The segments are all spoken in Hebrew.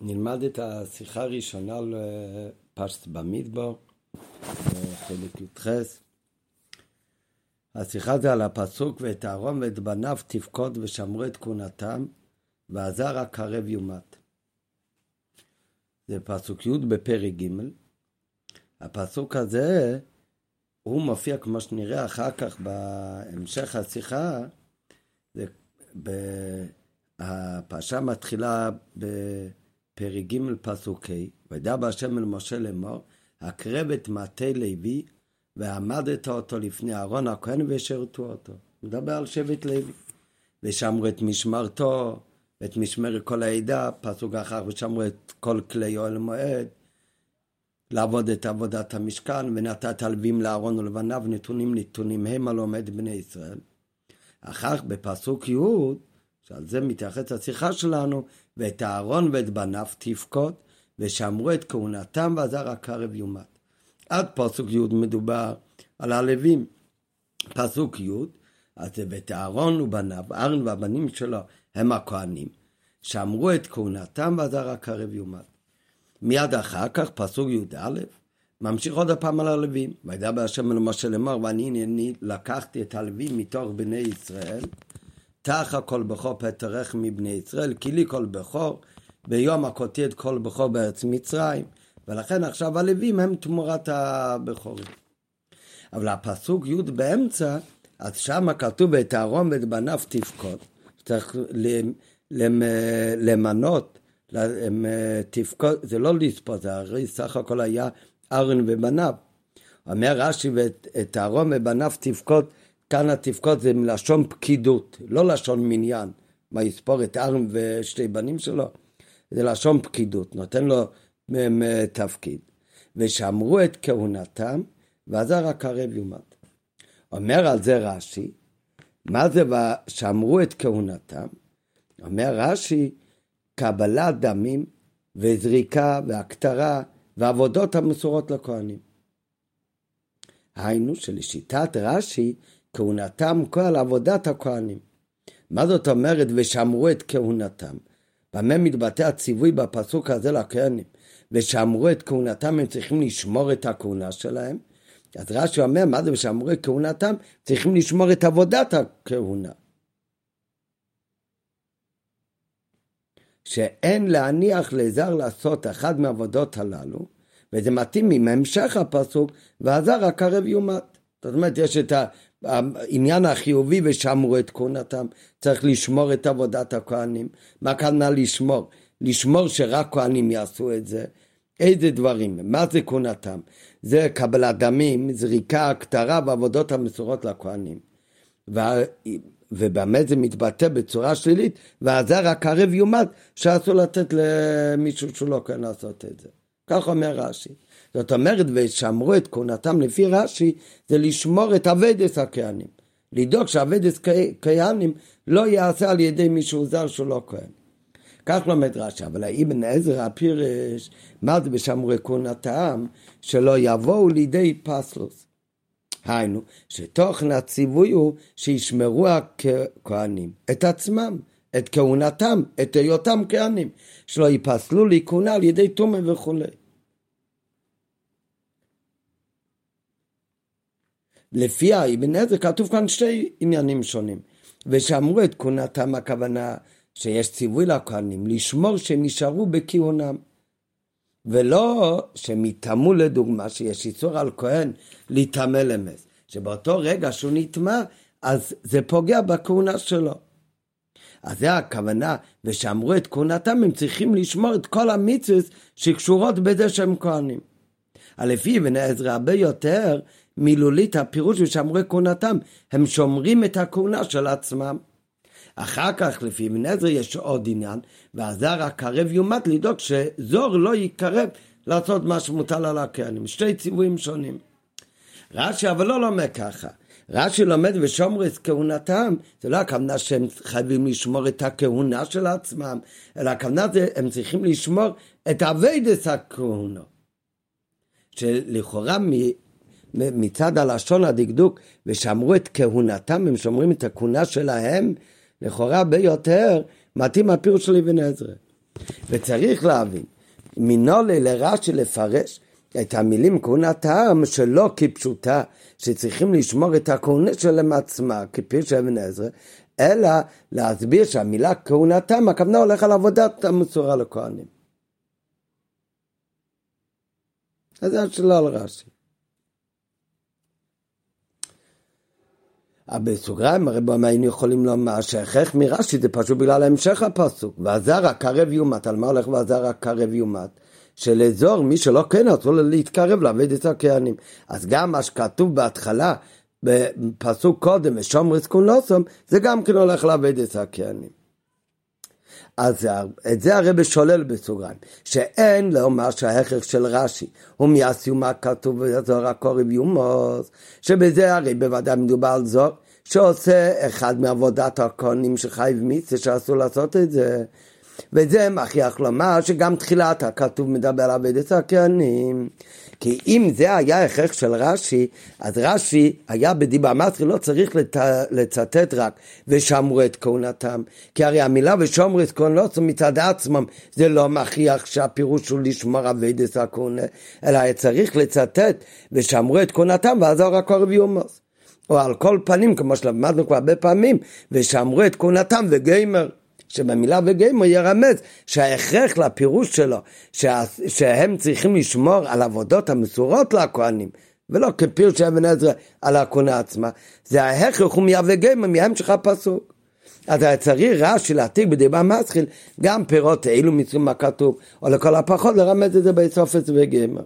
נלמד את השיחה הראשונה לפשט במדבר, חלק י"ח. השיחה זה על הפסוק ואת אהרון ואת בניו תפקוד ושמרו את כהונתם ועזר הקרב יומת. זה פסוק י' בפרק ג'. הפסוק הזה הוא מופיע כמו שנראה אחר כך בהמשך השיחה, זה הפרשה מתחילה בפרק ג' פסוק ה', וידע בהשם אל משה לאמור, הקרב את מטה לוי ועמדת אותו לפני אהרון הכהן ושרתו אותו. מדבר על שבט לוי. ושמרו את משמרתו, ואת משמר כל העדה, פסוק אחר, ושמרו את כל כלי אוהל מועד, לעבוד את עבודת המשכן, ונתת הלווים לאהרון ולבניו, נתונים נתונים הם על עומד בני ישראל. אחר בפסוק י' שעל זה מתייחס השיחה שלנו, ואת אהרון ואת בניו תפקוד, ושמרו את כהונתם ועזר הקרב יומת. עד פסוק י' מדובר על הלווים. פסוק י', אז זה ואת אהרון ובניו, אהרון והבנים שלו הם הכהנים, שמרו את כהונתם ועזר הקרב יומת. מיד אחר כך, פסוק י"א, ממשיך עוד הפעם על הלווים. וידע בהשם אל משה לאמר, ואני הנני לקחתי את הלווים מתוך בני ישראל, תחה כל בכור פטרך מבני ישראל, כי לי כל בכור, ביום הכותי את כל בכור בארץ מצרים. ולכן עכשיו הלווים הם תמורת הבכורים. אבל הפסוק י' באמצע, אז שמה כתוב את אהרון ואת בניו תפקוד. צריך למנות, תפקוד, זה לא לספור, זה הרי סך הכל היה אהרון ובניו. אומר רש"י ואת אהרון ובניו תפקוד כאן התפקוד זה מלשון פקידות, לא לשון מניין. מה יספור את ארם ושתי בנים שלו? זה לשון פקידות, נותן לו תפקיד. ושמרו את כהונתם, ועזר הקרב יומת. אומר על זה רש"י, מה זה שמרו את כהונתם? אומר רש"י, קבלת דמים וזריקה והקטרה ועבודות המסורות לכהנים. היינו שלשיטת רש"י כהונתם כל עבודת הכהנים. מה זאת אומרת ושמרו את כהונתם? במה מתבטא הציווי בפסוק הזה לכהנים? ושמרו את כהונתם, הם צריכים לשמור את הכהונה שלהם? אז רש"י אומר, מה זה ושמרו את כהונתם? צריכים לשמור את עבודת הכהונה. שאין להניח לזר לעשות אחת מהעבודות הללו, וזה מתאים עם המשך הפסוק, והזר הקרב יומת. זאת אומרת, יש את העניין החיובי ושמרו את כהונתם, צריך לשמור את עבודת הכהנים. מה כוונה לשמור? לשמור שרק כהנים יעשו את זה. איזה דברים? מה זה כהונתם? זה קבלת דמים, זריקה, הכתרה ועבודות המסורות לכהנים. וה... ובאמת זה מתבטא בצורה שלילית, והזר הקרב יומד שאסור לתת למישהו שהוא לא כן לעשות את זה. כך אומר רש"י. זאת אומרת, ושמרו את כהונתם לפי רש"י, זה לשמור את עבודת הכהנים. לדאוג שעבודת כהנים לא יעשה על ידי מישהו זר שהוא לא כהן. כך לומד רש"י, אבל האבן עזרא פירש, מה זה ושמרו את כהונתם? שלא יבואו לידי פסלות. היינו, שתוכן הציווי הוא שישמרו הכהנים את עצמם, את כהונתם, את היותם כהנים, שלא ייפסלו לכהונה על ידי טומא וכולי. לפי האבן עזר כתוב כאן שתי עניינים שונים. ושאמרו את כהונתם הכוונה שיש ציווי לכהנים לשמור שהם יישארו בכהונם. ולא שהם יטמאו לדוגמה שיש איסור על כהן להיטמא למס. שבאותו רגע שהוא נטמא אז זה פוגע בכהונה שלו. אז זה הכוונה, ושאמרו את כהונתם הם צריכים לשמור את כל המצוות שקשורות בזה שהם כהנים. לפי אבן עזרא הרבה יותר מילולית הפירוש ושמרו כהונתם, הם שומרים את הכהונה של עצמם. אחר כך לפי אבן עזרא יש עוד עניין, והזר הקרב יומת לדאוג שזור לא יקרב לעשות מה שמוטל על הכהנים. שתי ציוויים שונים. רש"י אבל לא לומד ככה. רש"י לומד ושומר את כהונתם, זה לא הכוונה שהם חייבים לשמור את הכהונה של עצמם, אלא הכוונה זה הם צריכים לשמור את אביידס הכהונה. שלכאורה מצד הלשון הדקדוק, ושמרו את כהונתם, הם שומרים את הכהונה שלהם, לכאורה הרבה יותר מתאים הפירוש של אבן עזרא. וצריך להבין, מנולי לרש"י לפרש את המילים כהונתם שלא כפשוטה, שצריכים לשמור את הכהונה שלהם עצמה, כפי שאבן עזרא, אלא להסביר שהמילה כהונתם, הכוונה הולך על עבודת המסורה לכהנים. אז זה השאלה על רש"י. בסוגריים הרי היינו יכולים לומר שהכרח מרש"י זה פשוט בגלל המשך הפסוק ועזר הקרב יומת, על מה הולך ועזר הקרב יומת? שלאזור מי שלא כן אסור להתקרב לעבד את הכהנים. אז גם מה שכתוב בהתחלה בפסוק קודם ושומרס קונוסום זה גם כן הולך לעבד את הכהנים. אז את זה הרב שולל בסוגריים, שאין לומר שההכרח של רש"י הוא מהסיום הכתוב בזוהר הקורב יומוס, שבזה הרי בוודאי מדובר על זוהר שעושה אחד מעבודת הכהנים שחייב מיצה שאסור לעשות את זה. וזה מכריח לומר שגם תחילת הכתוב מדבר על עבודת הכהנים. כי אם זה היה הכרח של רש"י, אז רש"י היה בדיבה מסרי, לא צריך לת... לצטט רק ושמרו את כהונתם. כי הרי המילה ושמרו את כהונתם מצד עצמם, זה לא מכריח שהפירוש הוא לשמור אביידס הכהונה, אלא צריך לצטט ושמרו את כהונתם ואז אור הקורב יומוס. או על כל פנים, כמו שלמדנו כבר הרבה פעמים, ושמרו את כהונתם וגיימר. שבמילה וגיימו ירמז שההכרח לפירוש שלו, שה, שהם צריכים לשמור על עבודות המסורות לכהנים, ולא כפירוש אבן עזרא על הכהונה עצמה, זה ההכרח הוא מיהווה גיימו מהמשך הפסוק. אז היה צריך רש"י להעתיק בדיבה מסחיל גם פירות אלו מצרים מה כתוב, או לכל הפחות לרמז את זה בסופס וגיימר.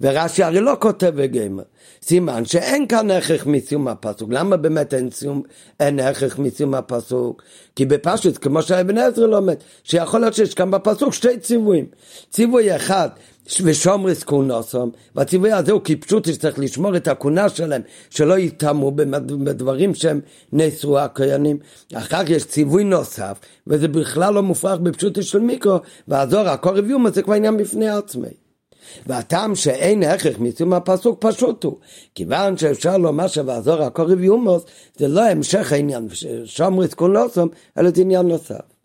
ורש"י הרי לא כותב וגמר. סימן שאין כאן הכרח מסיום הפסוק. למה באמת אין, סיום, אין הכרח מסיום הפסוק? כי בפשוט, כמו שאבן עזרא לומד, שיכול להיות שיש כאן בפסוק שתי ציוויים. ציווי אחד, ושומרס כהונוסום, והציווי הזה הוא כי פשוט שצריך לשמור את הכהונה שלהם, שלא יטמאו בדברים שהם נאסרו הכהנים. אחר כך יש ציווי נוסף, וזה בכלל לא מופרך בפשוטו של מיקרו, והזוהר, הכל הביאו זה כבר עניין בפני עצמי. והטעם שאין הכרח מסיום הפסוק פשוט הוא, כיוון שאפשר לומר שבעזור הקורב יומוס זה לא המשך העניין שומריס קולוסום, אלא זה עניין נוסף.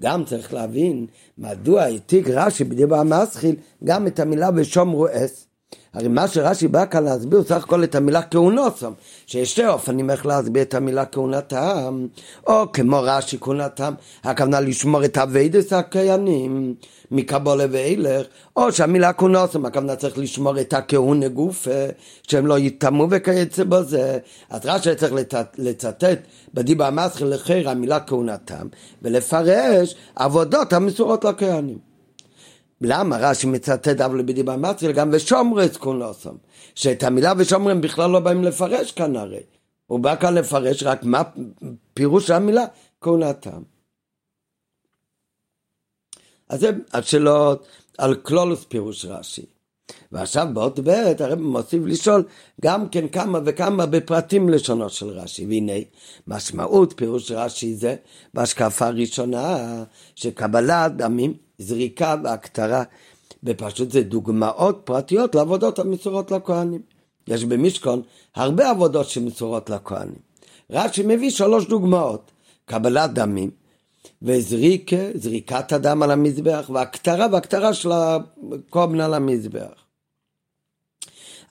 גם צריך להבין מדוע העתיק רש"י בדיבר המסחיל גם את המילה ושומרו אס. הרי מה שרש"י בא כאן להסביר סך הכל את המילה כהונוסם, שיש שתי אופנים איך להסביר את המילה כהונתם, או כמו רש"י כהונתם, הכוונה לשמור את אביידס הקיינים מקבולה ואילך, או שהמילה כהונוסם, הכוונה צריך לשמור את הכהונה גופה, שהם לא יטמאו וכיוצא בזה. אז רש"י צריך לצטט בדיבה המסחר לחיר המילה כהונתם, ולפרש עבודות המסורות לכהנים. למה רש"י מצטט אבל בדיבה מצריל גם ושומרס קונוסום שאת המילה ושומרים בכלל לא באים לפרש כאן הרי. הוא בא כאן לפרש רק מה פירוש המילה כהונתם אז זה השאלות על כלולוס פירוש רש"י ועכשיו באות ב' הרב מוסיף לשאול גם כן כמה וכמה בפרטים לשונו של רש"י והנה משמעות פירוש רש"י זה בהשקפה הראשונה שקבלת דמים זריקה והכתרה, ופשוט זה דוגמאות פרטיות לעבודות המסורות לכהנים. יש במשכון הרבה עבודות שמסורות לכהנים. רש"י מביא שלוש דוגמאות, קבלת דמים, וזריקה, זריקת הדם על המזבח, והכתרה והכתרה של הקובן על המזבח.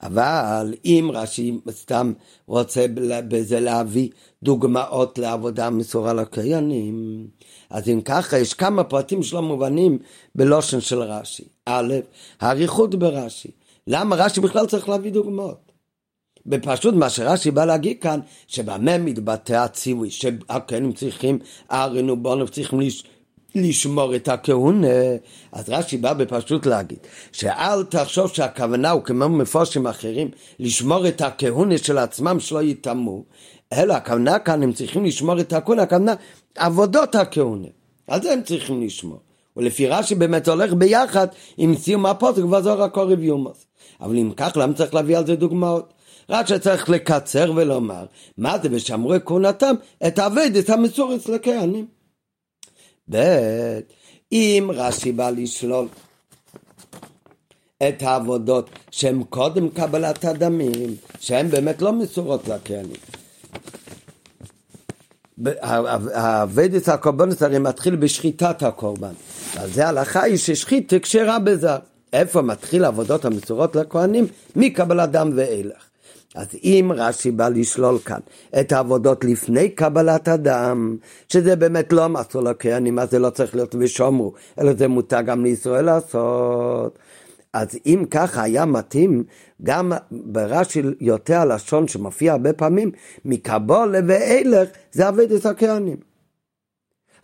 אבל אם רש"י סתם רוצה בזה להביא דוגמאות לעבודה מסורה לקיינים, אז אם ככה יש כמה פרטים שלא מובנים בלושן של רש"י. א', האריכות ברש"י. למה רש"י בכלל צריך להביא דוגמאות? בפשוט מה שרש"י בא להגיד כאן, שבמה מתבטא הציווי, שהכהנים צריכים, ארן ובונוב צריכים לש... לשמור את הכהונה, אז רש"י בא בפשוט להגיד, שאל תחשוב שהכוונה הוא כמו מפורשים אחרים, לשמור את הכהונה של עצמם שלא יטמאו, אלא הכוונה כאן הם צריכים לשמור את הכהונה, הכוונה עבודות הכהונה, על זה הם צריכים לשמור. ולפי רש"י באמת הולך ביחד עם סיום הפוסק וזוהר הקורב יומוס. אבל אם כך, למה צריך להביא על זה דוגמאות? רק שצריך לקצר ולומר, מה זה ושמרו כהונתם את אבדת המסורס לכהנים. ב' אם רש"י בא לשלול את העבודות שהן קודם קבלת הדמים, שהן באמת לא מסורות לכהנים. האבדת הקורבנות הרי מתחיל בשחיטת הקורבן. ועל זה ההלכה היא ששחית כשרה בזר. איפה מתחיל עבודות המסורות לכהנים? מקבלת דם ואילך. אז אם רש"י בא לשלול כאן את העבודות לפני קבלת הדם, שזה באמת לא מסור לכהנים, אז זה לא צריך להיות ושומרו, אלא זה מותר גם לישראל לעשות. אז אם ככה היה מתאים, גם ברש"י יותר הלשון שמופיע הרבה פעמים, מקבולה ואילך זה אבדת הכהנים.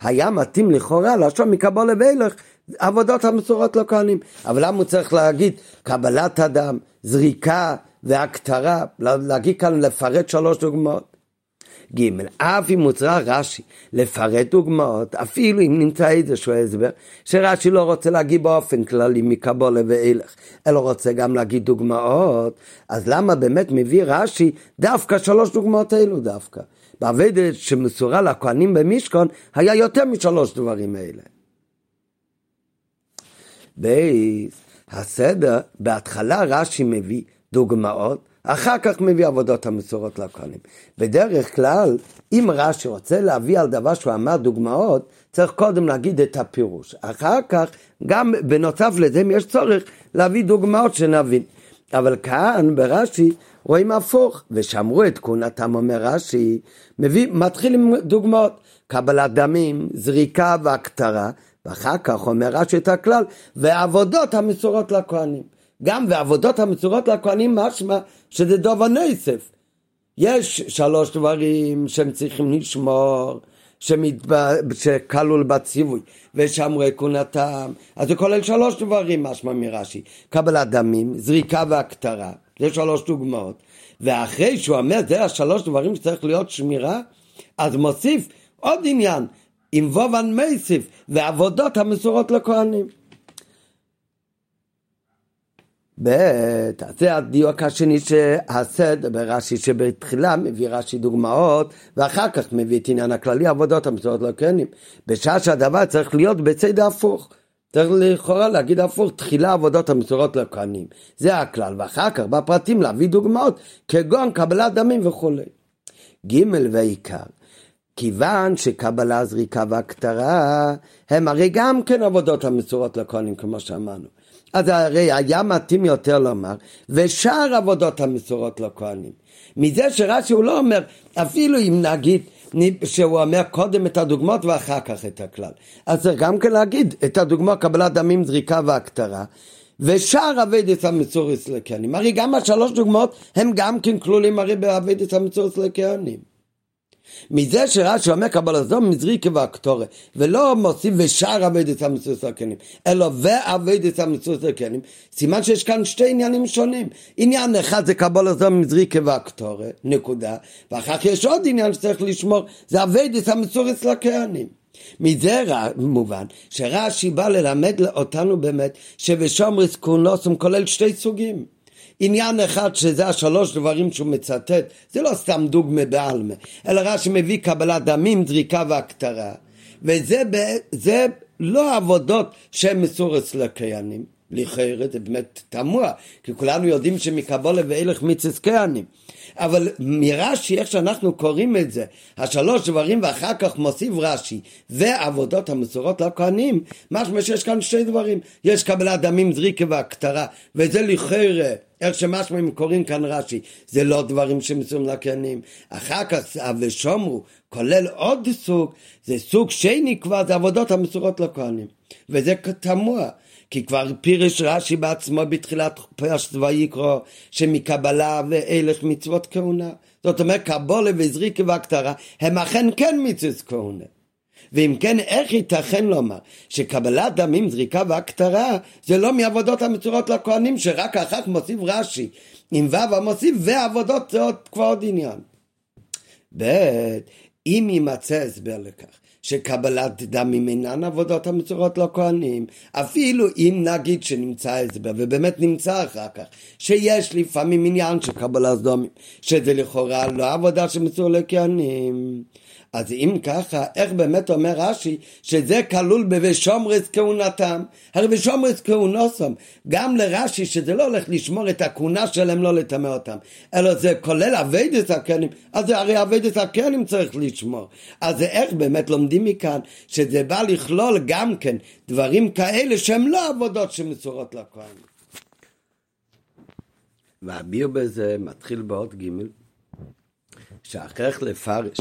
היה מתאים לכאורה לשון מקבולה ואילך עבודות המסורות לכהנים. אבל למה הוא צריך להגיד קבלת הדם, זריקה והכתרה, להגיד כאן לפרט שלוש דוגמאות? ג' אף אם מוצרה רש"י לפרט דוגמאות, אפילו אם נמצא איזשהו הסבר, שרש"י לא רוצה להגיד באופן כללי מקבולה ואילך, אלא רוצה גם להגיד דוגמאות, אז למה באמת מביא רש"י דווקא שלוש דוגמאות אלו דווקא? בעבדת שמסורה לכהנים במשכון היה יותר משלוש דברים אלה. בייס, הסדר, בהתחלה רש"י מביא דוגמאות, אחר כך מביא עבודות המסורות לכהנים. בדרך כלל, אם רש"י רוצה להביא על דבר שהוא אמר דוגמאות, צריך קודם להגיד את הפירוש. אחר כך, גם בנוסף לזה, אם יש צורך, להביא דוגמאות שנבין. אבל כאן, ברש"י, רואים הפוך, ושמרו את כהונתם, אומר רש"י, מביא, מתחיל עם דוגמאות, קבלת דמים, זריקה והכתרה, ואחר כך אומר רש"י את הכלל, ועבודות המסורות לכהנים. גם ועבודות המסורות לכהנים משמע שזה דוב הנוסף. יש שלוש דברים שהם צריכים לשמור, שמתבא, שכלול בציווי, ושמרו כהונתם, אז זה כולל שלוש דברים משמע מרש"י, קבלת דמים, זריקה והכתרה, זה שלוש דוגמאות, ואחרי שהוא אומר זה השלוש דברים שצריך להיות שמירה, אז מוסיף עוד עניין, עם וובן מייסיף ועבודות המסורות לכהנים. ב', זה הדיוק השני שהסד ברש"י שבתחילה מביא רש"י דוגמאות ואחר כך מביא את עניין הכללי עבודות המסורות לכהנים. בשעה שהדבר צריך להיות בצד הפוך. צריך לכאורה להגיד הפוך, תחילה עבודות המסורות לכהנים. זה הכלל, ואחר כך בפרטים להביא דוגמאות כגון קבלת דמים וכולי. ג' ועיקר, כיוון שקבלה, זריקה והכתרה הם הרי גם כן עבודות המסורות לכהנים כמו שאמרנו. אז הרי היה מתאים יותר לומר, ושאר עבודות המסורות לכהנים. מזה שרש"י הוא לא אומר, אפילו אם נגיד שהוא אומר קודם את הדוגמאות ואחר כך את הכלל. אז צריך גם כן להגיד את הדוגמה קבלת דמים, זריקה והקטרה. ושאר עבודות המסורות לכהנים. הרי גם השלוש דוגמאות הם גם כן כלולים הרי בעבודות המסורות לכהנים. מזה שרש"י אומר קבלת דמים וזריקה והקטרה, ולא מוסיף ושאר עבודות המסורות לכהנים, אלא ועבודות המסורות לכהנים, סימן שיש כאן שתי עניינים שונים. עניין אחד זה קבל זום מזריקה והקטורת, נקודה, ואחר כך יש עוד עניין שצריך לשמור, זה אביידס המסורס לכהנים. מזה מובן שרש"י בא ללמד אותנו באמת שבשומריס קורנוסום כולל שתי סוגים. עניין אחד שזה השלוש דברים שהוא מצטט, זה לא סתם דוגמה בעלמה, אלא רש"י מביא קבלת דמים, זריקה והכתרה, וזה זה לא עבודות שהן מסורס לקיינים, לכאורה זה באמת תמוה, כי כולנו יודעים שמקבולה ואילך מיצס כהנים. אבל מרש"י, איך שאנחנו קוראים את זה, השלוש דברים ואחר כך מוסיף רש"י, ועבודות המסורות לכהנים, משמע שיש כאן שתי דברים. יש קבלת דמים, זריקה והכתרה, וזה לכאורה איך שמשמע אם קוראים כאן רש"י, זה לא דברים שמסורים לכהנים. אחר כך ושומרו, כולל עוד סוג, זה סוג שני כבר, זה עבודות המסורות לכהנים. וזה תמוה. כי כבר פירש רש"י בעצמו בתחילת פרשת ויקרא שמקבלה ואילך מצוות כהונה. זאת אומרת קבולה וזריקה והכתרה הם אכן כן מצוות כהונה. ואם כן, איך ייתכן לומר שקבלת דמים, זריקה והכתרה זה לא מעבודות המצורות לכהנים שרק אחר כך מוסיף רש"י עם ו' המוסיף ועבודות זה עוד כבר עוד עניין. ב' אם יימצא הסבר לכך שקבלת דמים אינן עבודות המצורות לכהנים. אפילו אם נגיד שנמצא הסבר, ובאמת נמצא אחר כך, שיש לפעמים עניין של קבלת דמים, שזה לכאורה לא עבודה שמצור לכהנים. אז אם ככה, איך באמת אומר רש"י שזה כלול ב"ושומרס כהונתם"? הרי ושומרס כהונוסם, גם לרש"י שזה לא הולך לשמור את הכהונה שלהם, לא לטמא אותם, אלא זה כולל עבודת הכהנים, אז הרי עבודת הכהנים צריך לשמור. אז איך באמת לומדים מכאן שזה בא לכלול גם כן דברים כאלה שהם לא עבודות שמסורות לכהנים. והביאור בזה מתחיל באות ג' שאחריך לפרש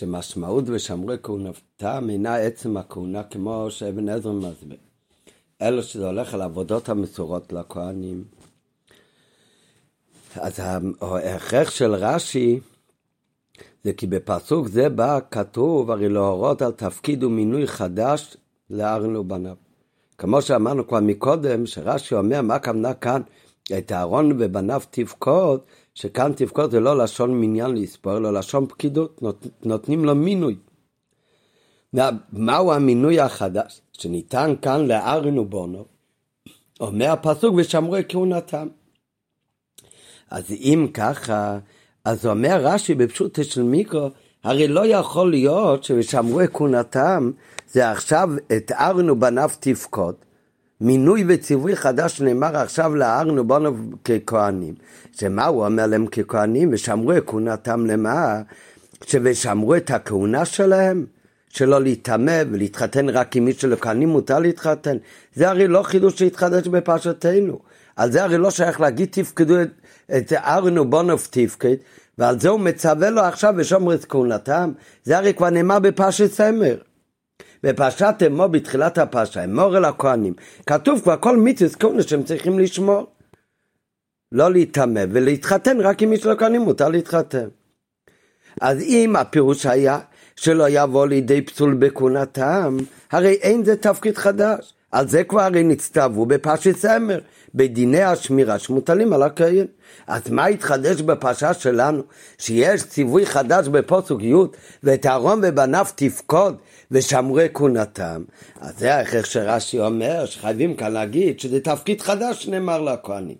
שמשמעות ושמרו כהונתם אינה עצם הכהונה כמו שאבן עזרא מסביר, אלא שזה הולך על עבודות המסורות לכהנים. אז ההכרח של רש"י זה כי בפסוק זה בא כתוב הרי להורות על תפקיד ומינוי חדש לארן ובניו. כמו שאמרנו כבר מקודם, שרש"י אומר מה הכוונה כאן, את אהרון ובניו תפקוד, שכאן תפקוד זה לא לשון מניין לספור, אלא לשון פקידות, נות, נותנים לו מינוי. מהו המינוי החדש שניתן כאן לארן ובונו? אומר הפסוק ושמרו את כהונתם. אז אם ככה, אז אומר רש"י בפשוט של מיקרו, הרי לא יכול להיות ש"ושמרו את כהונתם" זה עכשיו את ארן ובניו תפקוד. מינוי וציווי חדש נאמר עכשיו לארן ובונו ככהנים. שמה הוא אומר להם ככהנים? ושמרו את כהונתם למה? ושמרו את הכהונה שלהם? שלא להיטמא ולהתחתן רק עם מי שלכהנים מותר להתחתן. זה הרי לא חידוש שהתחדש בפרשתנו. על זה הרי לא שייך להגיד תפקדו את, את ארן ובונוב תפקד, ועל זה הוא מצווה לו עכשיו ושומר את כהונתם. זה הרי כבר נאמר בפרשת סמר. בפרשת אמור בתחילת הפרשה, אמור אל הכהנים, כתוב כבר כל מיתוס כהונה שהם צריכים לשמור. לא להיטמא ולהתחתן רק עם מי שלא כהנים מותר להתחתן. אז אם הפירוש היה שלא יבוא לידי פסול בכהונתם, הרי אין זה תפקיד חדש. על זה כבר הרי נצטוו בפרשת סמר, בדיני השמירה שמוטלים על הכהן. אז מה התחדש בפרשה שלנו? שיש ציווי חדש בפוסוק י' ואת אהרון ובניו תפקוד ושמרו כהונתם. אז זה ההכרח שרש"י אומר, שחייבים כאן להגיד שזה תפקיד חדש שנאמר לכהנים.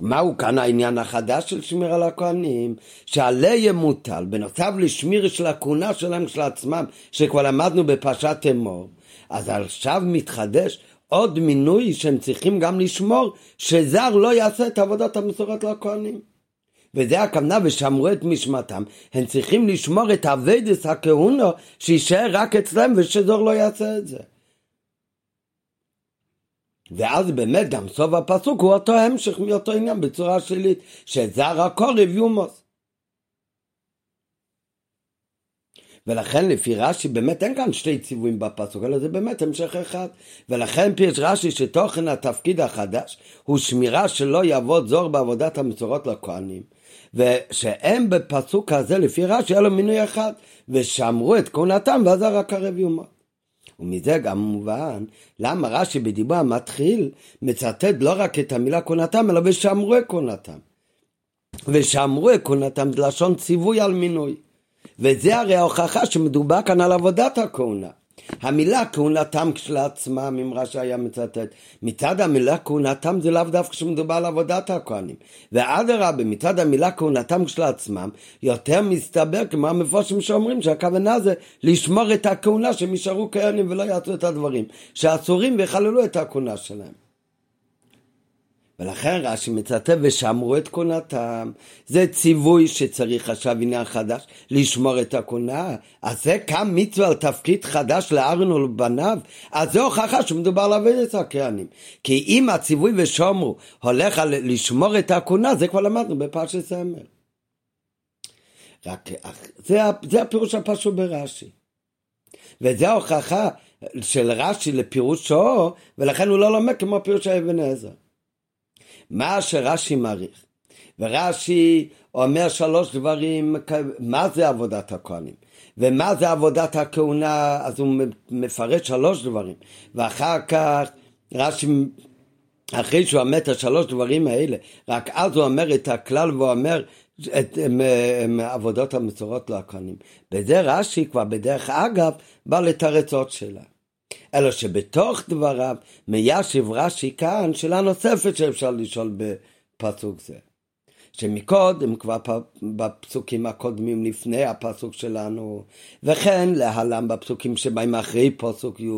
מהו כאן העניין החדש של שמיר על הכהנים? שעליהם מוטל, בנוסף לשמיר של הכהונה שלהם של עצמם, שכבר למדנו בפרשת אמור, אז עכשיו מתחדש עוד מינוי שהם צריכים גם לשמור, שזר לא יעשה את עבודת המסורת לכהנים. וזה הכוונה ושמרו את משמעתם, הם צריכים לשמור את אביידס הכהונו שיישאר רק אצלם ושזור לא יעשה את זה. ואז באמת גם סוף הפסוק הוא אותו המשך מאותו עניין בצורה שלילית, שזר הקורב יומוס. ולכן לפי רש"י באמת אין כאן שתי ציוויים בפסוק, אלא זה באמת המשך אחד. ולכן פירש רש"י שתוכן התפקיד החדש הוא שמירה שלא יעבוד זור בעבודת המסורות לכהנים. ושהם בפסוק הזה לפי רש"י לו מינוי אחד, ושמרו את כהונתם ואז רק הרב יומות. ומזה גם מובן למה רש"י בדיבור המתחיל מצטט לא רק את המילה כהונתם אלא ושמרו את כהונתם. ושמרו את כהונתם זה לשון ציווי על מינוי. וזה הרי ההוכחה שמדובר כאן על עבודת הכהונה. המילה כהונתם כשלעצמם, אם רש"י היה מצטט, מצד המילה כהונתם זה לאו דווקא כשמדובר על עבודת הכהנים. ואדרבה, מצד המילה כהונתם כשלעצמם, יותר מסתבר כמו המפורשים שאומרים שהכוונה זה לשמור את הכהונה שהם יישארו כהנים ולא יעשו את הדברים שאסורים ויחללו את הכהונה שלהם. ולכן רש"י מצטט ושמרו את כהונתם. זה ציווי שצריך עכשיו עניין חדש, לשמור את הכהונה. אז זה קם מצווה על תפקיד חדש לארון ולבניו. אז זה הוכחה שמדובר על את הכהנים. כי אם הציווי ושומרו הולך על לשמור את הכהונה, זה כבר למדנו בפרשת סמל. רק זה, זה הפירוש הפשוט ברש"י. וזה ההוכחה של רש"י לפירושו, ולכן הוא לא לומד כמו פירוש האבן עזר. מה שרש"י מעריך. ורש"י אומר שלוש דברים, מה זה עבודת הכהנים, ומה זה עבודת הכהונה, אז הוא מפרט שלוש דברים, ואחר כך רש"י, אחרי שהוא אומר את השלוש דברים האלה, רק אז הוא אומר את הכלל והוא אומר את עבודות המסורות לכהנים. בזה רש"י כבר בדרך אגב בא לתרץ עוד שאלה. אלא שבתוך דבריו מיישב רש"י כאן שאלה נוספת שאפשר לשאול בפסוק זה. שמקודם כבר בפסוקים הקודמים לפני הפסוק שלנו, וכן להלן בפסוקים שבאים אחרי פסוק י',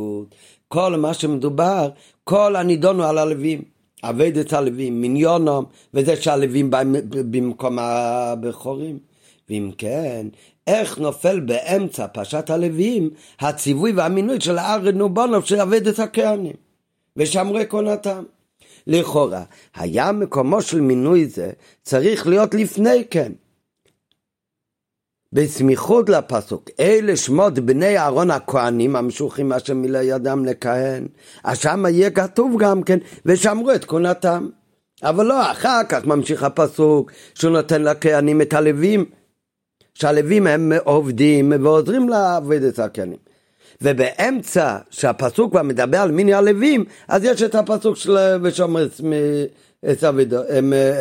כל מה שמדובר, כל הנידון הוא על הלווים. אבדת הלווים, מניונום, וזה שהלווים באים במקום הבכורים. ואם כן, איך נופל באמצע פרשת הלווים הציווי והמינוי של הארד נובונוב של אבדת הכהנים ושמרי כהונתם. לכאורה, היה מקומו של מינוי זה צריך להיות לפני כן. בסמיכות לפסוק, אלה שמות בני אהרון הכהנים המשוחים אשר מילא ידם לכהן, אז שם יהיה כתוב גם כן, ושמרו את כהונתם. אבל לא, אחר כך ממשיך הפסוק, שהוא נותן לכהנים את הלווים, שהלווים הם עובדים ועוזרים לעבוד את הכהנים. ובאמצע שהפסוק כבר מדבר על מיני הלווים, אז יש את הפסוק של ושומר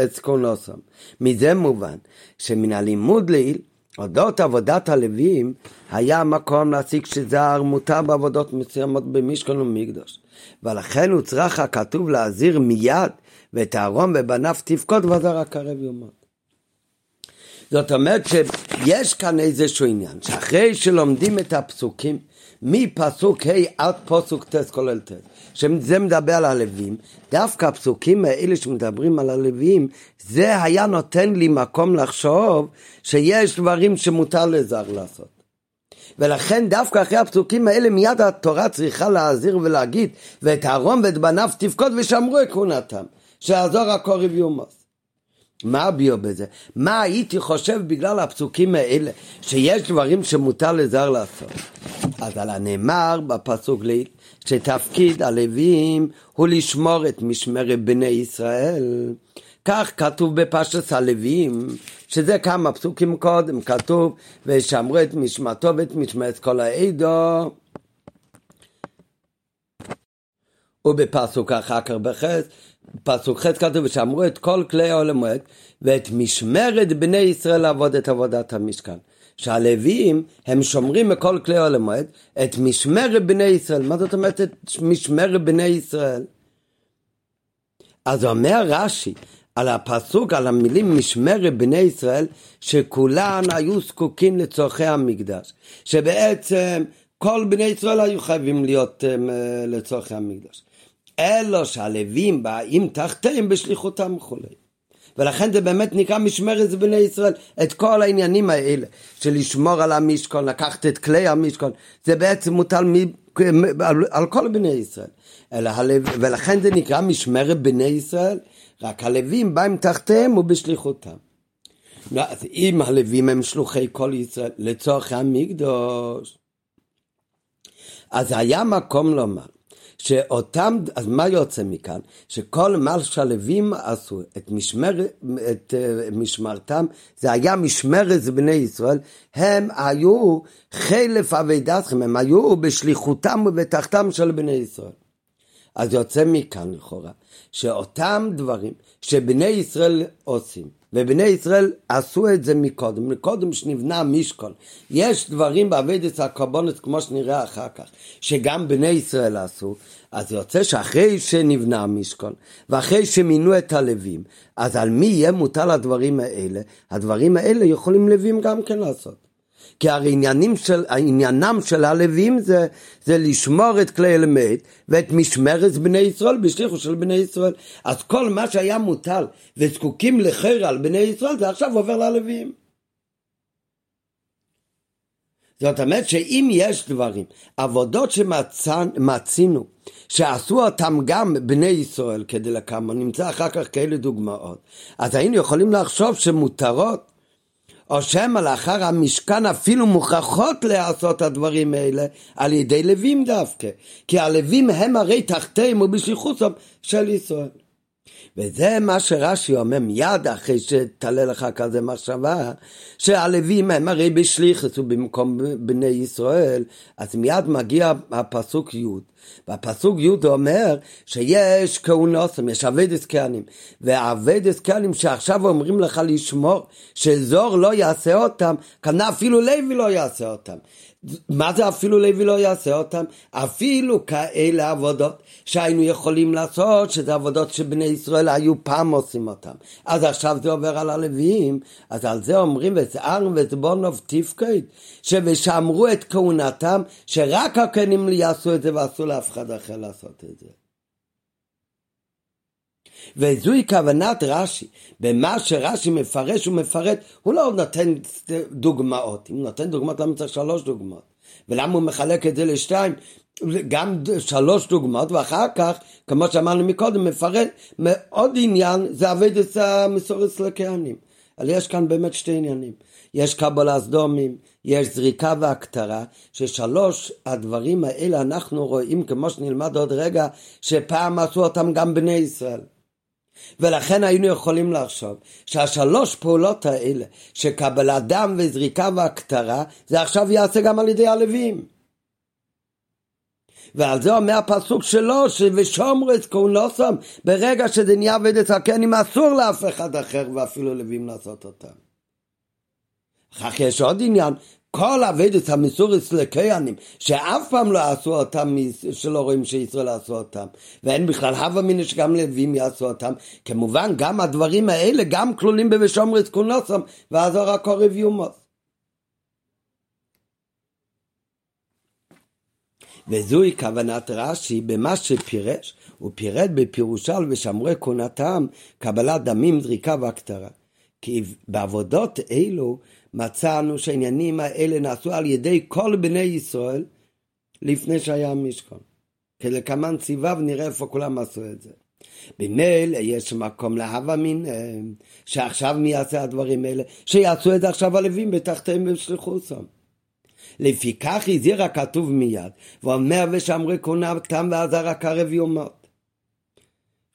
את קונוסם. מזה מובן שמן הלימוד לעיל, אודות עבודת הלווים, היה מקום להסיק שזר מותר בעבודות מסוימות במשכון ומקדוש. ולכן הוא צריך הכתוב להזהיר מיד ואת אהרון ובניו תפקוד וזר הקרב יומות. זאת אומרת שיש כאן איזשהו עניין, שאחרי שלומדים את הפסוקים, מפסוק ה' עד פסוק ט' כולל ט', שזה מדבר על הלווים, דווקא הפסוקים האלה שמדברים על הלווים, זה היה נותן לי מקום לחשוב שיש דברים שמותר לזר לעשות. ולכן דווקא אחרי הפסוקים האלה מיד התורה צריכה להזהיר ולהגיד ואת אהרון ואת בניו תפקוד ושמרו את כהונתם שיעזור הקורב יומוס מה הביאו בזה? מה הייתי חושב בגלל הפסוקים האלה, שיש דברים שמותר לזר לעשות? אז על הנאמר בפסוק ליל, שתפקיד הלווים הוא לשמור את משמרת בני ישראל. כך כתוב בפשט הלווים, שזה כמה פסוקים קודם, כתוב, ושמרו את משמרתו ואת משמרת כל העדו. ובפסוק אחר כך בחס, פסוק ח' כתוב, ושמרו את כל כלי העולמות ואת משמרת בני ישראל לעבוד את עבודת המשכן. שהלוויים הם שומרים מכל כלי העולמות את משמרת בני ישראל. מה זאת אומרת את משמרת בני ישראל? אז אומר רש"י על הפסוק, על המילים משמרת בני ישראל, שכולן היו זקוקים לצורכי המקדש. שבעצם כל בני ישראל היו חייבים להיות um, לצורכי המקדש. אלו שהלווים באים תחתיהם בשליחותם וכולי. ולכן זה באמת נקרא משמרת בני ישראל, את כל העניינים האלה של לשמור על המשכון, לקחת את כלי המשכון, זה בעצם מוטל מ... על, על כל בני ישראל. אלא הלו... ולכן זה נקרא משמרת בני ישראל, רק הלווים באים תחתיהם ובשליחותם. אז אם הלווים הם שלוחי כל ישראל לצורך המקדוש, אז היה מקום לומר שאותם, אז מה יוצא מכאן? שכל מה שהלווים עשו, את, משמר, את uh, משמרתם, זה היה משמרת בני ישראל, הם היו חלף אבידתכם, הם היו בשליחותם ובתחתם של בני ישראל. אז יוצא מכאן לכאורה, שאותם דברים שבני ישראל עושים, ובני ישראל עשו את זה מקודם, מקודם שנבנה משכון. יש דברים בעבודת הקורבנות, כמו שנראה אחר כך, שגם בני ישראל עשו, אז יוצא שאחרי שנבנה המשכון, ואחרי שמינו את הלווים, אז על מי יהיה מוטל הדברים האלה? הדברים האלה יכולים לווים גם כן לעשות. כי הרי עניינים של, עניינם של הלווים זה, זה לשמור את כלי אלמד ואת משמרת בני ישראל בשליחו של בני ישראל. אז כל מה שהיה מוטל וזקוקים לחיר על בני ישראל זה עכשיו עובר ללווים. זאת אומרת שאם יש דברים, עבודות שמצינו, שעשו אותם גם בני ישראל כדי לקמה, נמצא אחר כך כאלה דוגמאות, אז היינו יכולים לחשוב שמותרות או שמא לאחר המשכן אפילו מוכרחות לעשות הדברים האלה על ידי לווים דווקא, כי הלווים הם הרי תחתיהם ובשליחותם של ישראל. וזה מה שרש"י אומר מיד אחרי שתעלה לך כזה מחשבה, שהלווים הם הרי בשליחס ובמקום בני ישראל, אז מיד מגיע הפסוק י', והפסוק י' אומר שיש כהונוסם, יש אבדס כהנים, ואבדס כהנים שעכשיו אומרים לך לשמור, שזור לא יעשה אותם, כנראה אפילו לוי לא יעשה אותם. מה זה אפילו לוי לא יעשה אותם? אפילו כאלה עבודות שהיינו יכולים לעשות, שזה עבודות שבני ישראל היו פעם עושים אותם. אז עכשיו זה עובר על הלוויים, אז על זה אומרים וזערנו וזבונוב תפקד, ש"ושמרו את כהונתם, שרק הכהנים יעשו את זה ואסור לאף אחד אחר לעשות את זה. וזוהי כוונת רש"י, במה שרש"י מפרש ומפרט, הוא לא נותן דוגמאות, אם הוא נותן דוגמאות למה צריך שלוש דוגמאות, ולמה הוא מחלק את זה לשתיים, גם שלוש דוגמאות, ואחר כך, כמו שאמרנו מקודם, מפרט עוד עניין, זה אבדת המסורת לכהנים. אבל יש כאן באמת שתי עניינים. יש קבלה סדומים, יש זריקה והכתרה, ששלוש הדברים האלה אנחנו רואים, כמו שנלמד עוד רגע, שפעם עשו אותם גם בני ישראל. ולכן היינו יכולים לחשוב שהשלוש פעולות האלה, שקבלת דם וזריקה והכתרה, זה עכשיו יעשה גם על ידי הלווים. ועל זה אומר הפסוק שלו, ושומרו את כהונוסם, ברגע שזה נהיה עבודת הקנים, אסור לאף אחד אחר ואפילו לווים לעשות אותם. אחר כך יש עוד עניין, כל אבדת המסורס לכהנים, שאף פעם לא עשו אותם, שלא רואים שישראל עשו אותם, ואין בכלל הווה מינא שגם לווים יעשו אותם, כמובן גם הדברים האלה גם כלולים ב"ושומרס קונוסם", ועזור הקורב יומוס. וזוהי כוונת רש"י במה שפירש, הוא פירט בפירושל ושמרי כהונתם קבלת דמים, זריקה והכתרה. כי בעבודות אלו מצאנו שהעניינים האלה נעשו על ידי כל בני ישראל לפני שהיה המשכון. כדלקמן ציווה ונראה איפה כולם עשו את זה. במילא יש מקום להווה מין, שעכשיו מי יעשה הדברים האלה? שיעשו את זה עכשיו הלווים בתחתיהם בשליחוסם. לפיכך הזהיר הכתוב מיד, ואומר ושמרי כהונתם ועזר הקרב יומות.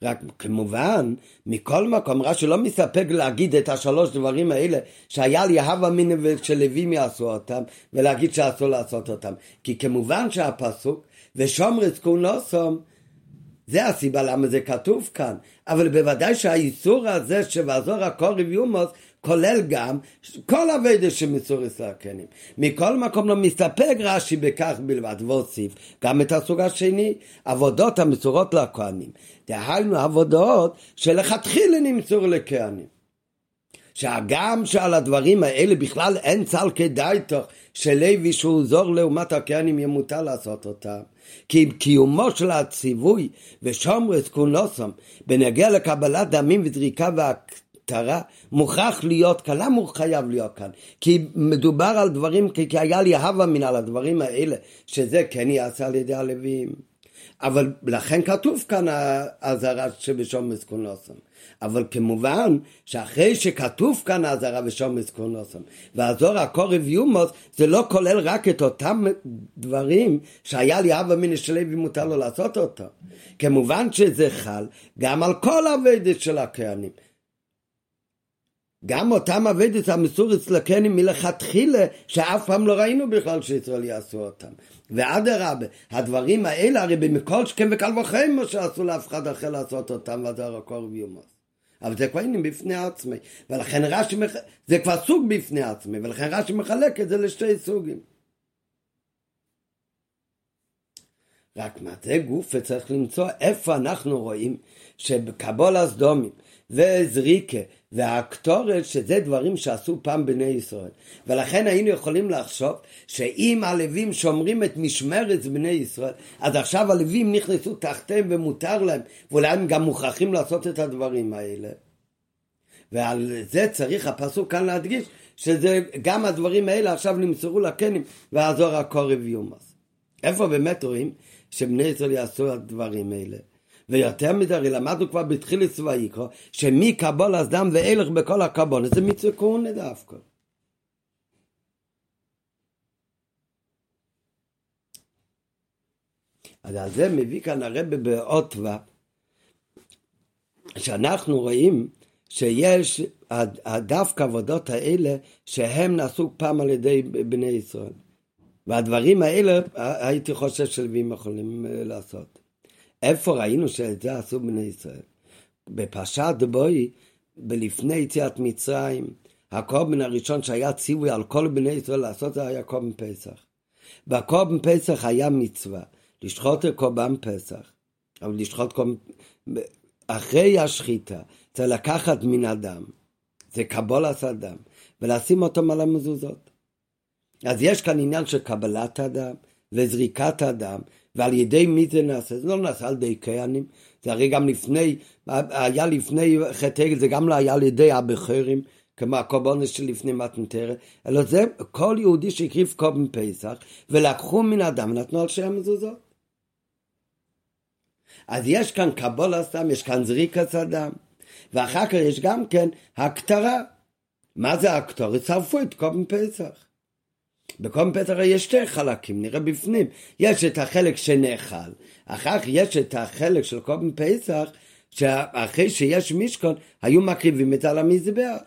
רק כמובן, מכל מקום, רש"י לא מספק להגיד את השלוש דברים האלה, שהיה לי הווה מינא ושלווים יעשו אותם, ולהגיד שאסור לעשות אותם. כי כמובן שהפסוק, ושומרס כהונוסום, זה הסיבה למה זה כתוב כאן. אבל בוודאי שהאיסור הזה שבעזור הקורב יומוס, כולל גם כל אביידה שמסורס הכנים. מכל מקום לא מסתפק רש"י בכך בלבד, והוסיף גם את הסוג השני, עבודות המסורות לכהנים. דהיינו עבודות שלכתחילה נמסור לכהנים. שהגם שעל הדברים האלה בכלל אין צל כדאי תוך שלוי שהוא זור לעומת הכהנים יהיה מותר לעשות אותם. כי עם קיומו של הציווי ושומרס כונוסם בנגיע לקבלת דמים ודריקה והכתרה מוכרח להיות כאן. למה הוא חייב להיות כאן? כי מדובר על דברים, כי היה לי הווה מן על הדברים האלה, שזה כן יעשה על ידי הלווים. אבל לכן כתוב כאן האזהרה שבשומס קונוסם. אבל כמובן שאחרי שכתוב כאן האזהרה ושומס קונוסם והזור הקורב יומוס זה לא כולל רק את אותם דברים שהיה לי אבא מן השלוי מותר לו לעשות אותו. כמובן שזה חל גם על כל האבדת של הכהנים. גם אותם אבדת המסורס לכהנים מלכתחילה שאף פעם לא ראינו בכלל שישראל יעשו אותם. ואדרבה, הדברים האלה הרי במכל שכם וקל וחיים שעשו לאף אחד אחר לעשות אותם והדר הקור ויומוס. אבל זה כבר עניין בפני עצמי, ולכן רש"י, מח... זה כבר סוג בפני עצמי, ולכן רש"י מחלק את זה לשתי סוגים. רק מה זה גוף וצריך למצוא איפה אנחנו רואים שבקבול הסדומים וזריקה והקטורת שזה דברים שעשו פעם בני ישראל. ולכן היינו יכולים לחשוב שאם הלווים שומרים את משמרת בני ישראל אז עכשיו הלווים נכנסו תחתיהם ומותר להם ואולי הם גם מוכרחים לעשות את הדברים האלה. ועל זה צריך הפסוק כאן להדגיש שזה גם הדברים האלה עכשיו נמסרו לקנים והזוהר הקורב יומס. איפה באמת רואים שבני ישראל יעשו הדברים האלה ויותר מזה, הרי למדנו כבר בתחילת קבול אז דם ואילך בכל הקבול, זה מצווה כהונה דווקא. אז על זה מביא כאן הרב באות ו... שאנחנו רואים שיש דווקא עבודות האלה שהם נעשו פעם על ידי בני ישראל. והדברים האלה הייתי חושב שלווים יכולים לעשות. איפה ראינו שאת זה עשו בני ישראל? בפרשת בואי, בלפני יציאת מצרים, הקורבן הראשון שהיה ציווי על כל בני ישראל לעשות זה היה קורבן פסח. בקורבן פסח היה מצווה, לשחוט קורבן פסח, אבל לשחוט קורבן... אחרי השחיטה, זה לקחת מן אדם, זה קבולת אדם, ולשים אותם על המזוזות. אז יש כאן עניין של קבלת אדם וזריקת אדם, ועל ידי מי זה נעשה? זה לא נעשה על ידי כהנים, זה הרי גם לפני, היה לפני חטא עגל, זה גם לא היה על ידי הבכרים, כמו הקורבנות שלפני מתנתרת, אלא זה כל יהודי שהקריב קורבן פסח, ולקחו מן אדם ונתנו על שם מזוזות. אז יש כאן קבול סתם, יש כאן זריקת אדם, ואחר כך יש גם כן הקטרה. מה זה הקטרה? צרפו את קורבן פסח. בקורבן פסח יש שתי חלקים, נראה בפנים. יש את החלק שנאכל, אחר כך יש את החלק של קורבן פסח, שאחרי שיש משכון, היו מקריבים את על המזבח.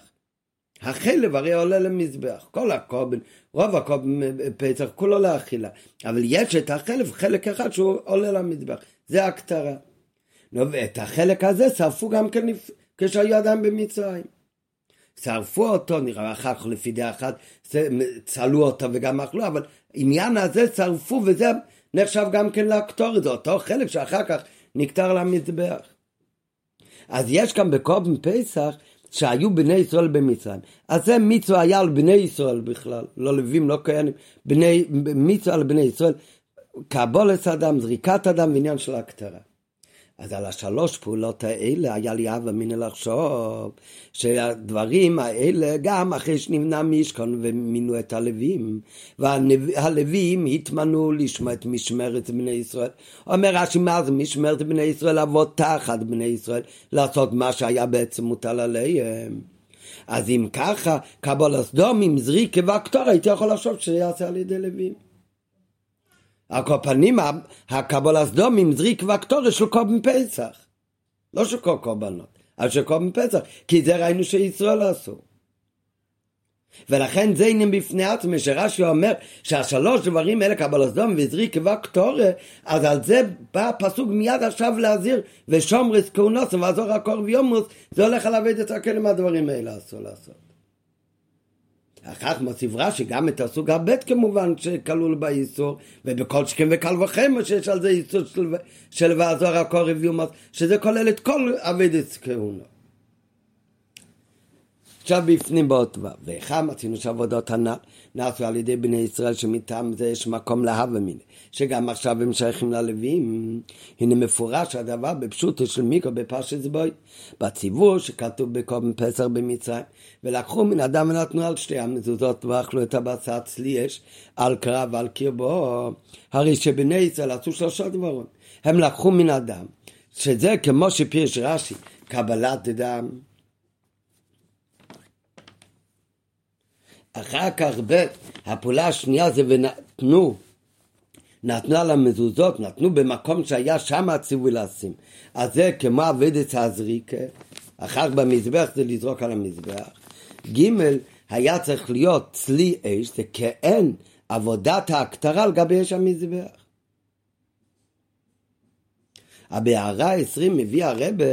החלב הרי עולה למזבח, כל הקורבן, רוב הקורבן פסח כולו לאכילה, אבל יש את החלב, חלק אחד שהוא עולה למזבח, זה הקטרה. ואת החלק הזה שרפו גם כן כשהיו עדיין במצרים. שרפו אותו, נראה אחר כך לפי דעה אחת, צלו אותו וגם אכלו, אבל עניין הזה שרפו וזה נחשב גם כן לקטור, זה אותו חלק שאחר כך נקטר למזבח. אז יש כאן בקורבן פסח שהיו בני ישראל במצרים. אז זה מצווה היה על בני ישראל בכלל, לא לווים, לא כהנים, בני, מצווה על בני ישראל, קבולת אדם, זריקת אדם ועניין של הקטרה. אז על השלוש פעולות האלה היה לי אבא מינא לחשוב שהדברים האלה גם אחרי שנבנה משכון ומינו את הלווים והלווים התמנו לשמוע את משמרת בני ישראל. אומר רש"י מה זה משמרת בני ישראל לעבוד תחת בני ישראל לעשות מה שהיה בעצם מוטל עליהם. אז אם ככה קבול הסדום עם זריקה והקטור הייתי יכול לחשוב שיעשה על ידי לווים. הקורבנים, הקבול עם זריק והקטורת של קורבן פסח. לא של כל קורבנות, אבל של קורבן פסח, כי זה ראינו שישראל עשו. ולכן זה עניין בפני עצמי, שרש"י אומר שהשלוש דברים האלה, קבל הסדום וזריק והקטורת, אז על זה בא הפסוק מיד עכשיו להזהיר, ושומרס כהונוס ועזור הקור ויומוס, זה הולך על עבד את הכלם הדברים האלה אסור לעשות. אחר כך מוסיף רש"י גם את הסוג הבית כמובן שכלול באיסור, ובכל שכם וקל וחמר שיש על זה איסור של, של ועזור הקורב יומוס, שזה כולל את כל אבדת כהונה. עכשיו בפנים באות ו', ואיכה מצינו שעבודות הנ"ל נעשו על ידי בני ישראל שמטעם זה יש מקום להווה מיני, שגם עכשיו הם שייכים ללווים. הנה מפורש הדבר בפשוטו של מיקרו בפרשת בוי, בציבור שכתוב בקום פסח במצרים, ולקחו מן אדם ונתנו על שתי המזוזות ואכלו את הבשר צליאש על קרב ועל קרבו. הרי שבני ישראל עשו שלושה דברים. הם לקחו מן אדם, שזה כמו שפירש רש"י, קבלת דם. אחר כך ב', הפעולה השנייה זה ונתנו, נתנו על המזוזות, נתנו במקום שהיה שם הציווי לשים. אז זה כמו אבדת הזריקה, אחר במזבח זה לזרוק על המזבח. ג' היה צריך להיות צלי אש, זה כאין עבודת ההקטרה על גבי אש המזבח. הבהערה העשרים מביא הרבה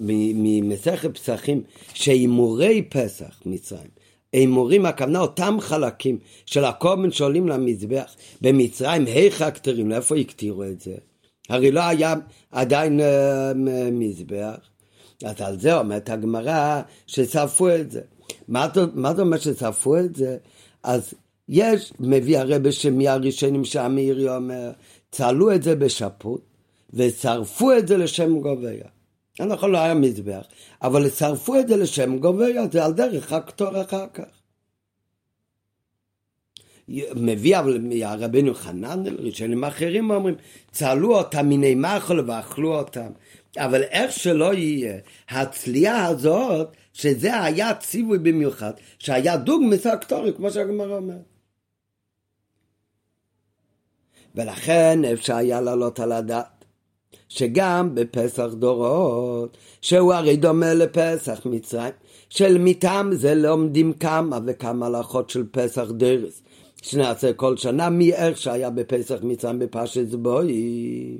ממסכת פסחים שהימורי פסח מצרים הימורים, הכוונה אותם חלקים של הקורבן שעולים למזבח במצרים, היכא הכתרים, לאיפה הקטירו את זה? הרי לא היה עדיין uh, מזבח. אז על זה אומרת הגמרא ששרפו את זה. מה, זה אומר ששרפו את זה? אז יש, מביא הרבה שמהראשונים שהמאירי אומר, צלו את זה בשפוט ושרפו את זה לשם גוביה. נכון, לא היה מזבח, אבל שרפו את זה לשם גוביה, זה על דרך הקטור אחר כך. מביא אבל מהרבנו חנן, ראשונים אחרים אומרים, צלו אותם מיני מחל ואכלו אותם. אבל איך שלא יהיה, הצליעה הזאת, שזה היה ציווי במיוחד, שהיה דוג מסקטורי, כמו שהגמרא אומרת. ולכן אפשר היה לעלות על הדעת שגם בפסח דורות, שהוא הרי דומה לפסח מצרים, של מטעם זה לומדים כמה וכמה הלכות של פסח דרס, שנעשה כל שנה מאיך שהיה בפסח מצרים בפרשת זבוי.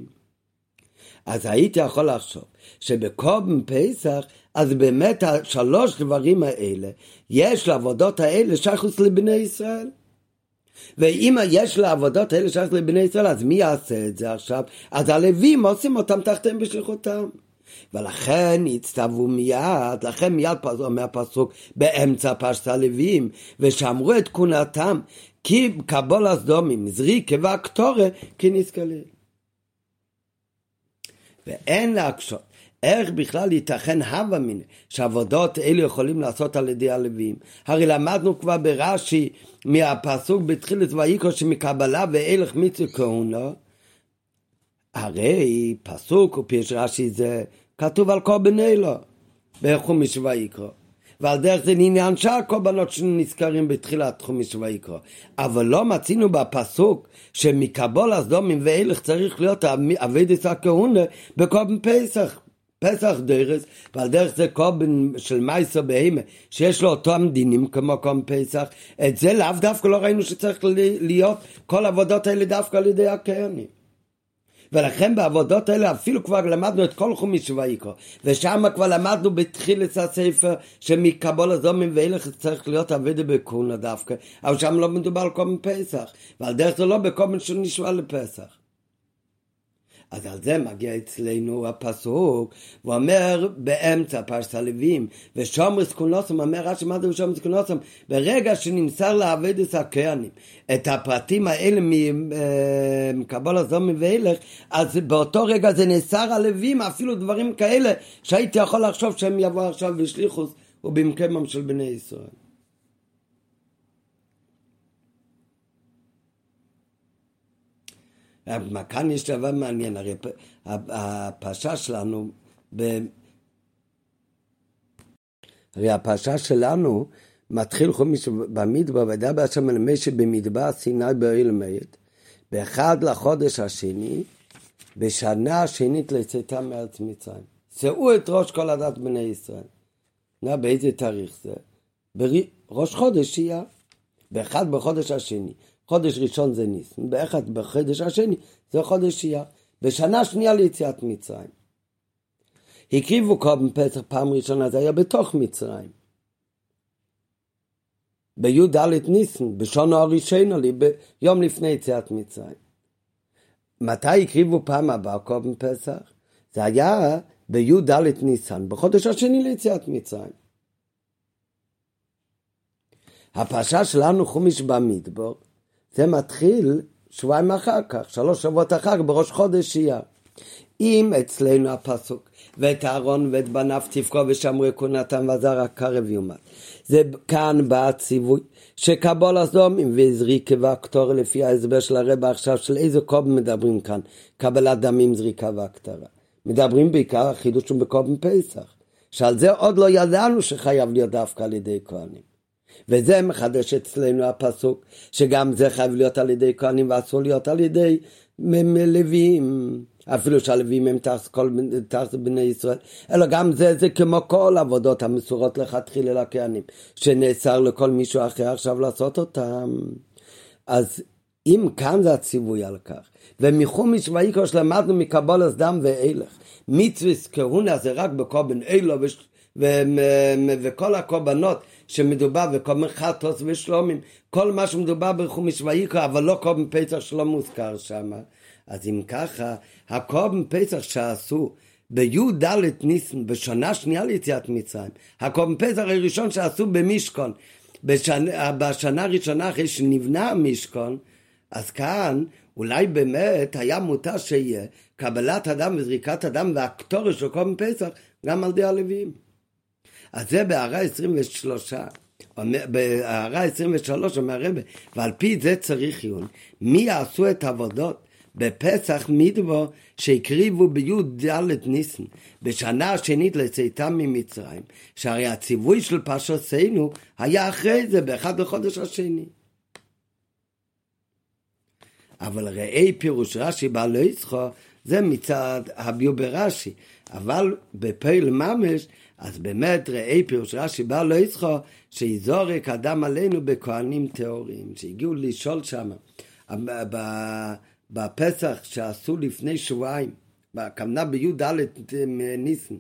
אז הייתי יכול לחשוב שבקום פסח, אז באמת השלוש דברים האלה, יש לעבודות האלה שייכוס לבני ישראל. ואם יש לעבודות האלה שייך לבני ישראל, אז מי יעשה את זה עכשיו? אז הלווים עושים אותם תחתיהם בשליחותם. ולכן הצטוו מיד, לכן מיד אומר הפסוק באמצע פשט הלווים, ושמרו את כהונתם, כי קבול הסדומים, זריקה והקטורה, כי נסקלל. ואין להקשות. איך בכלל ייתכן הווה מיני שעבודות אלו יכולים לעשות על ידי הלווים? הרי למדנו כבר ברש"י מהפסוק בתחילת ויקרו שמקבלה ואילך מצווה כהונה הרי פסוק ופיש רש"י זה כתוב על קורבן אלו בחומש ויקרו ועל דרך זה עניין שאר קורבנות שנזכרים בתחילת חומש ויקרו אבל לא מצינו בפסוק שמקבול הסדומים ואילך צריך להיות אבידס הכהונה בקורבן פסח פסח דרס, ועל דרך זה קובן של מייסר בהימה, שיש לו אותם דינים כמו קום פסח, את זה לאו דווקא לא ראינו שצריך להיות. כל העבודות האלה דווקא על ידי הקרנים. ולכן בעבודות האלה אפילו כבר למדנו את כל חומיש ויקרו ושם כבר למדנו בתחילת הספר שמקבול הזומים ואילך צריך להיות אבדה בקונה דווקא אבל שם לא מדובר על קומן פסח ועל דרך זה לא בקומן שנשמע לפסח אז על זה מגיע אצלנו הפסוק, הוא אומר באמצע פרשת הלווים, ושומרס קונוסם, אומר רש"י מה זה ושומרס קונוסם, ברגע שנמסר לעבד את הכהנים את הפרטים האלה מקבול הזומי ואילך, אז באותו רגע זה נאסר הלווים, אפילו דברים כאלה שהייתי יכול לחשוב שהם יבואו עכשיו בשליחוס ובמקומם של בני ישראל. כאן יש דבר מעניין, הרי הפרשה שלנו, ב... הרי הפרשה שלנו מתחיל חומש במדבר, ודע בהשם אל משה במדבר סיני באוהל מועד, באחד לחודש השני, בשנה השנית לצאתם מארץ מצרים. שאו את ראש כל הדת בני ישראל. נא באיזה תאריך זה? בראש חודש שיהיה, באחד בחודש השני. חודש ראשון זה ניסן, באחד בחודש השני זה חודש אייר, בשנה שנייה ליציאת מצרים. הקריבו קודם פסח פעם ראשונה, זה היה בתוך מצרים. בי"ד ניסן, בשונו הראשון ביום לפני יציאת מצרים. מתי הקריבו פעם הבאה קודם פסח? זה היה בי"ד ניסן, בחודש השני ליציאת מצרים. הפרשה שלנו חומיש במדבור, זה מתחיל שבועיים אחר כך, שלוש שבועות אחר כך, בראש חודש אייר. אם אצלנו הפסוק, ואת אהרון ואת בניו תפקו ושמרו כהונתם וזרע קרב יומת. זה כאן בא הציווי שקבול הסדומים וזריקה והקטורה לפי ההסבר של הרבה עכשיו, של איזה קוב מדברים כאן? קבלת דמים, זריקה והקטרה. מדברים בעיקר החידוש הוא בקובן פסח, שעל זה עוד לא ידענו שחייב להיות דווקא על ידי כהנים. וזה מחדש אצלנו הפסוק, שגם זה חייב להיות על ידי כהנים ואסור להיות על ידי לוויים. אפילו שהלווים הם תחת בני ישראל, אלא גם זה, זה כמו כל עבודות המסורות לכתחילה לכהנים, שנאסר לכל מישהו אחר עכשיו לעשות אותם. אז אם כאן זה הציווי על כך, ומחומיש ויקרוש למדנו מקבולת דם ואילך, מצווה כהונה זה רק בקורבן אילו וכל הקורבנות שמדובר בקומן חטוס ושלומים, כל מה שמדובר בחומש ויקרא, אבל לא קומן פסח שלא מוזכר שם. אז אם ככה, הקומן פסח שעשו בי"ד ניסן, בשנה שנייה ליציאת מצרים, הקומן פסח הראשון שעשו במשכון, בשנה, בשנה הראשונה אחרי שנבנה המשכון, אז כאן אולי באמת היה מותר שיהיה קבלת אדם וזריקת אדם והקטורש של קומן פסח גם על ידי הלוויים. אז זה בהערה 23. בהערה 23 אומר הרבה, ועל פי זה צריך עיון. מי יעשו את העבודות? בפסח מדבו שהקריבו בי"ד ניסן, בשנה השנית לצאתם ממצרים, שהרי הציווי של פרשתנו היה אחרי זה, באחד לחודש השני. אבל ראי פירוש רש"י בעל יצחו, זה מצד הביאו ברש"י, אבל בפעיל ממש אז באמת ראי פירוש רש"י בא לא יצחו שיזורק אדם עלינו בכהנים טהורים שהגיעו לשאול שם בפסח שעשו לפני שבועיים בכוונה בי"ד ניסן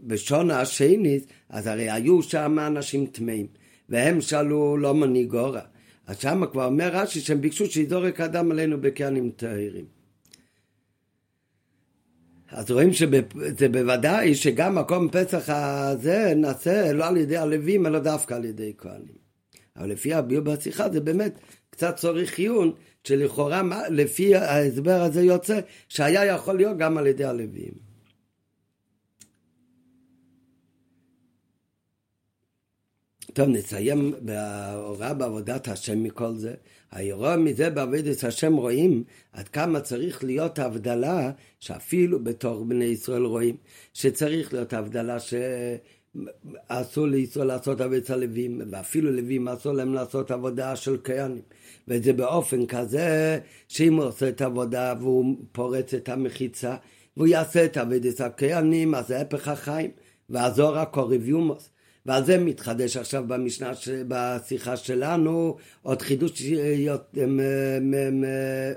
בשונה השני אז הרי היו שם אנשים טמאים והם שאלו לא מניגורה אז שם כבר אומר רש"י שהם ביקשו שיזורק אדם עלינו בכהנים טהרים. אז רואים שזה בוודאי שגם מקום פסח הזה נעשה לא על ידי הלווים אלא דווקא על ידי כהנים. אבל לפי הביאו בשיחה זה באמת קצת צורך עיון שלכאורה לפי ההסבר הזה יוצא שהיה יכול להיות גם על ידי הלווים. טוב, נסיים בהוראה בעבודת השם מכל זה. האירוע מזה בעבודת השם רואים עד כמה צריך להיות הבדלה, שאפילו בתור בני ישראל רואים, שצריך להיות הבדלה שאסור לישראל לעשות עבודת הלווים, ואפילו לווים אסור להם לעשות עבודה של כהנים. וזה באופן כזה שאם הוא עושה את העבודה והוא פורץ את המחיצה, והוא יעשה את עבודת הכהנים, אז זה הפך החיים, והזוהר הקורב יומוס. ועל זה מתחדש עכשיו במשנה, בשיחה שלנו, עוד חידוש,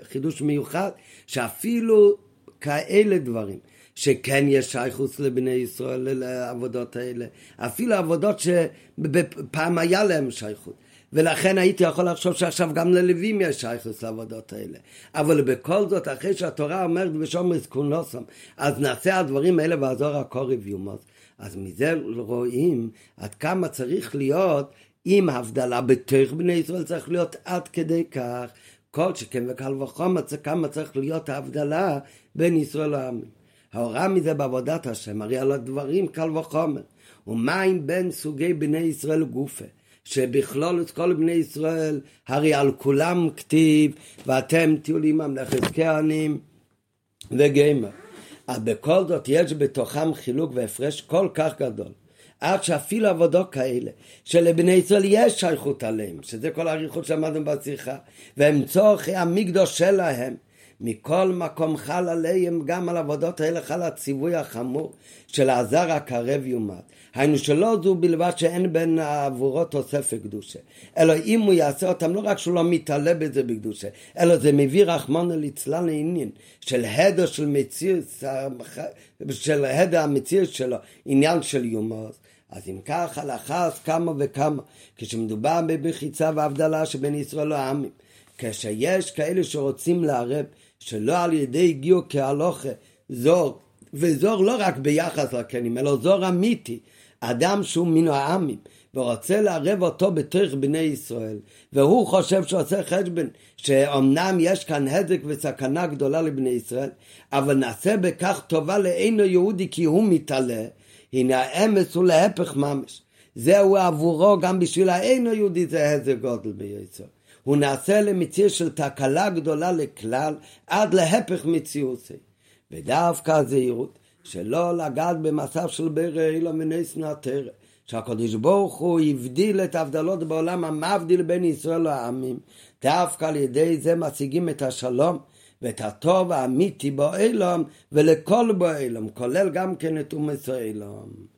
חידוש מיוחד, שאפילו כאלה דברים, שכן יש שייכוס לבני ישראל לעבודות האלה, אפילו עבודות שפעם היה להם שייכות. ולכן הייתי יכול לחשוב שעכשיו גם ללווים יש שייכוס לעבודות האלה. אבל בכל זאת, אחרי שהתורה אומרת בשומר זקונוסם, אז נעשה הדברים האלה ועזור הקורב יומוס. אז מזה רואים עד כמה צריך להיות עם הבדלה בתוך בני ישראל צריך להיות עד כדי כך. כל שכן וקל וחומר כמה צריך להיות ההבדלה בין ישראל לעמים. ההוראה מזה בעבודת השם הרי על הדברים קל וחומר. ומה אם בין סוגי בני ישראל גופה? שבכלול את כל בני ישראל הרי על כולם כתיב ואתם תהיו לי ממלכת כהנים וגמר אבל בכל זאת יש בתוכם חילוק והפרש כל כך גדול. עד שאפילו עבודות כאלה, שלבני ישראל יש שייכות עליהם, שזה כל האריכות שלמדנו בשיחה, והם צורכי המקדוש שלהם, מכל מקום חל עליהם, גם על עבודות האלה חל הציווי החמור של הזר הקרב יומת. היינו שלא זו בלבד שאין בין עבורו תוספת קדושה, אלא אם הוא יעשה אותם, לא רק שהוא לא מתעלה בזה בקדושה, אלא זה מביא רחמון ליצלן לעניין של הדר של מציאות, של הדר המציאות שלו, עניין של יומוס. אז אם כך הלכה אז כמה וכמה, כשמדובר במחיצה והבדלה שבין ישראל לעמים, כשיש כאלה שרוצים לערב שלא על ידי הגיעו כהלוכה זור, וזור לא רק ביחס לקנים, אלא זור אמיתי, אדם שהוא מן העמים, ורוצה לערב אותו בתוך בני ישראל, והוא חושב שעושה חשבון, שאומנם יש כאן הדק וסכנה גדולה לבני ישראל, אבל נעשה בכך טובה לאינו יהודי כי הוא מתעלה, הנה האמס הוא להפך ממש. זהו עבורו גם בשביל האינו יהודי זה הדק גודל בישראל. הוא נעשה למציאות של תקלה גדולה לכלל, עד להפך מציאוסי. ודווקא הזהירות, שלא לגעת במצב של ברא אילום ונס נעתרת. שהקדוש ברוך הוא הבדיל את ההבדלות בעולם המבדיל בין ישראל לעמים. דווקא על ידי זה משיגים את השלום ואת הטוב האמיתי באילום ולכל באילום, כולל גם כן את אומץ האילום.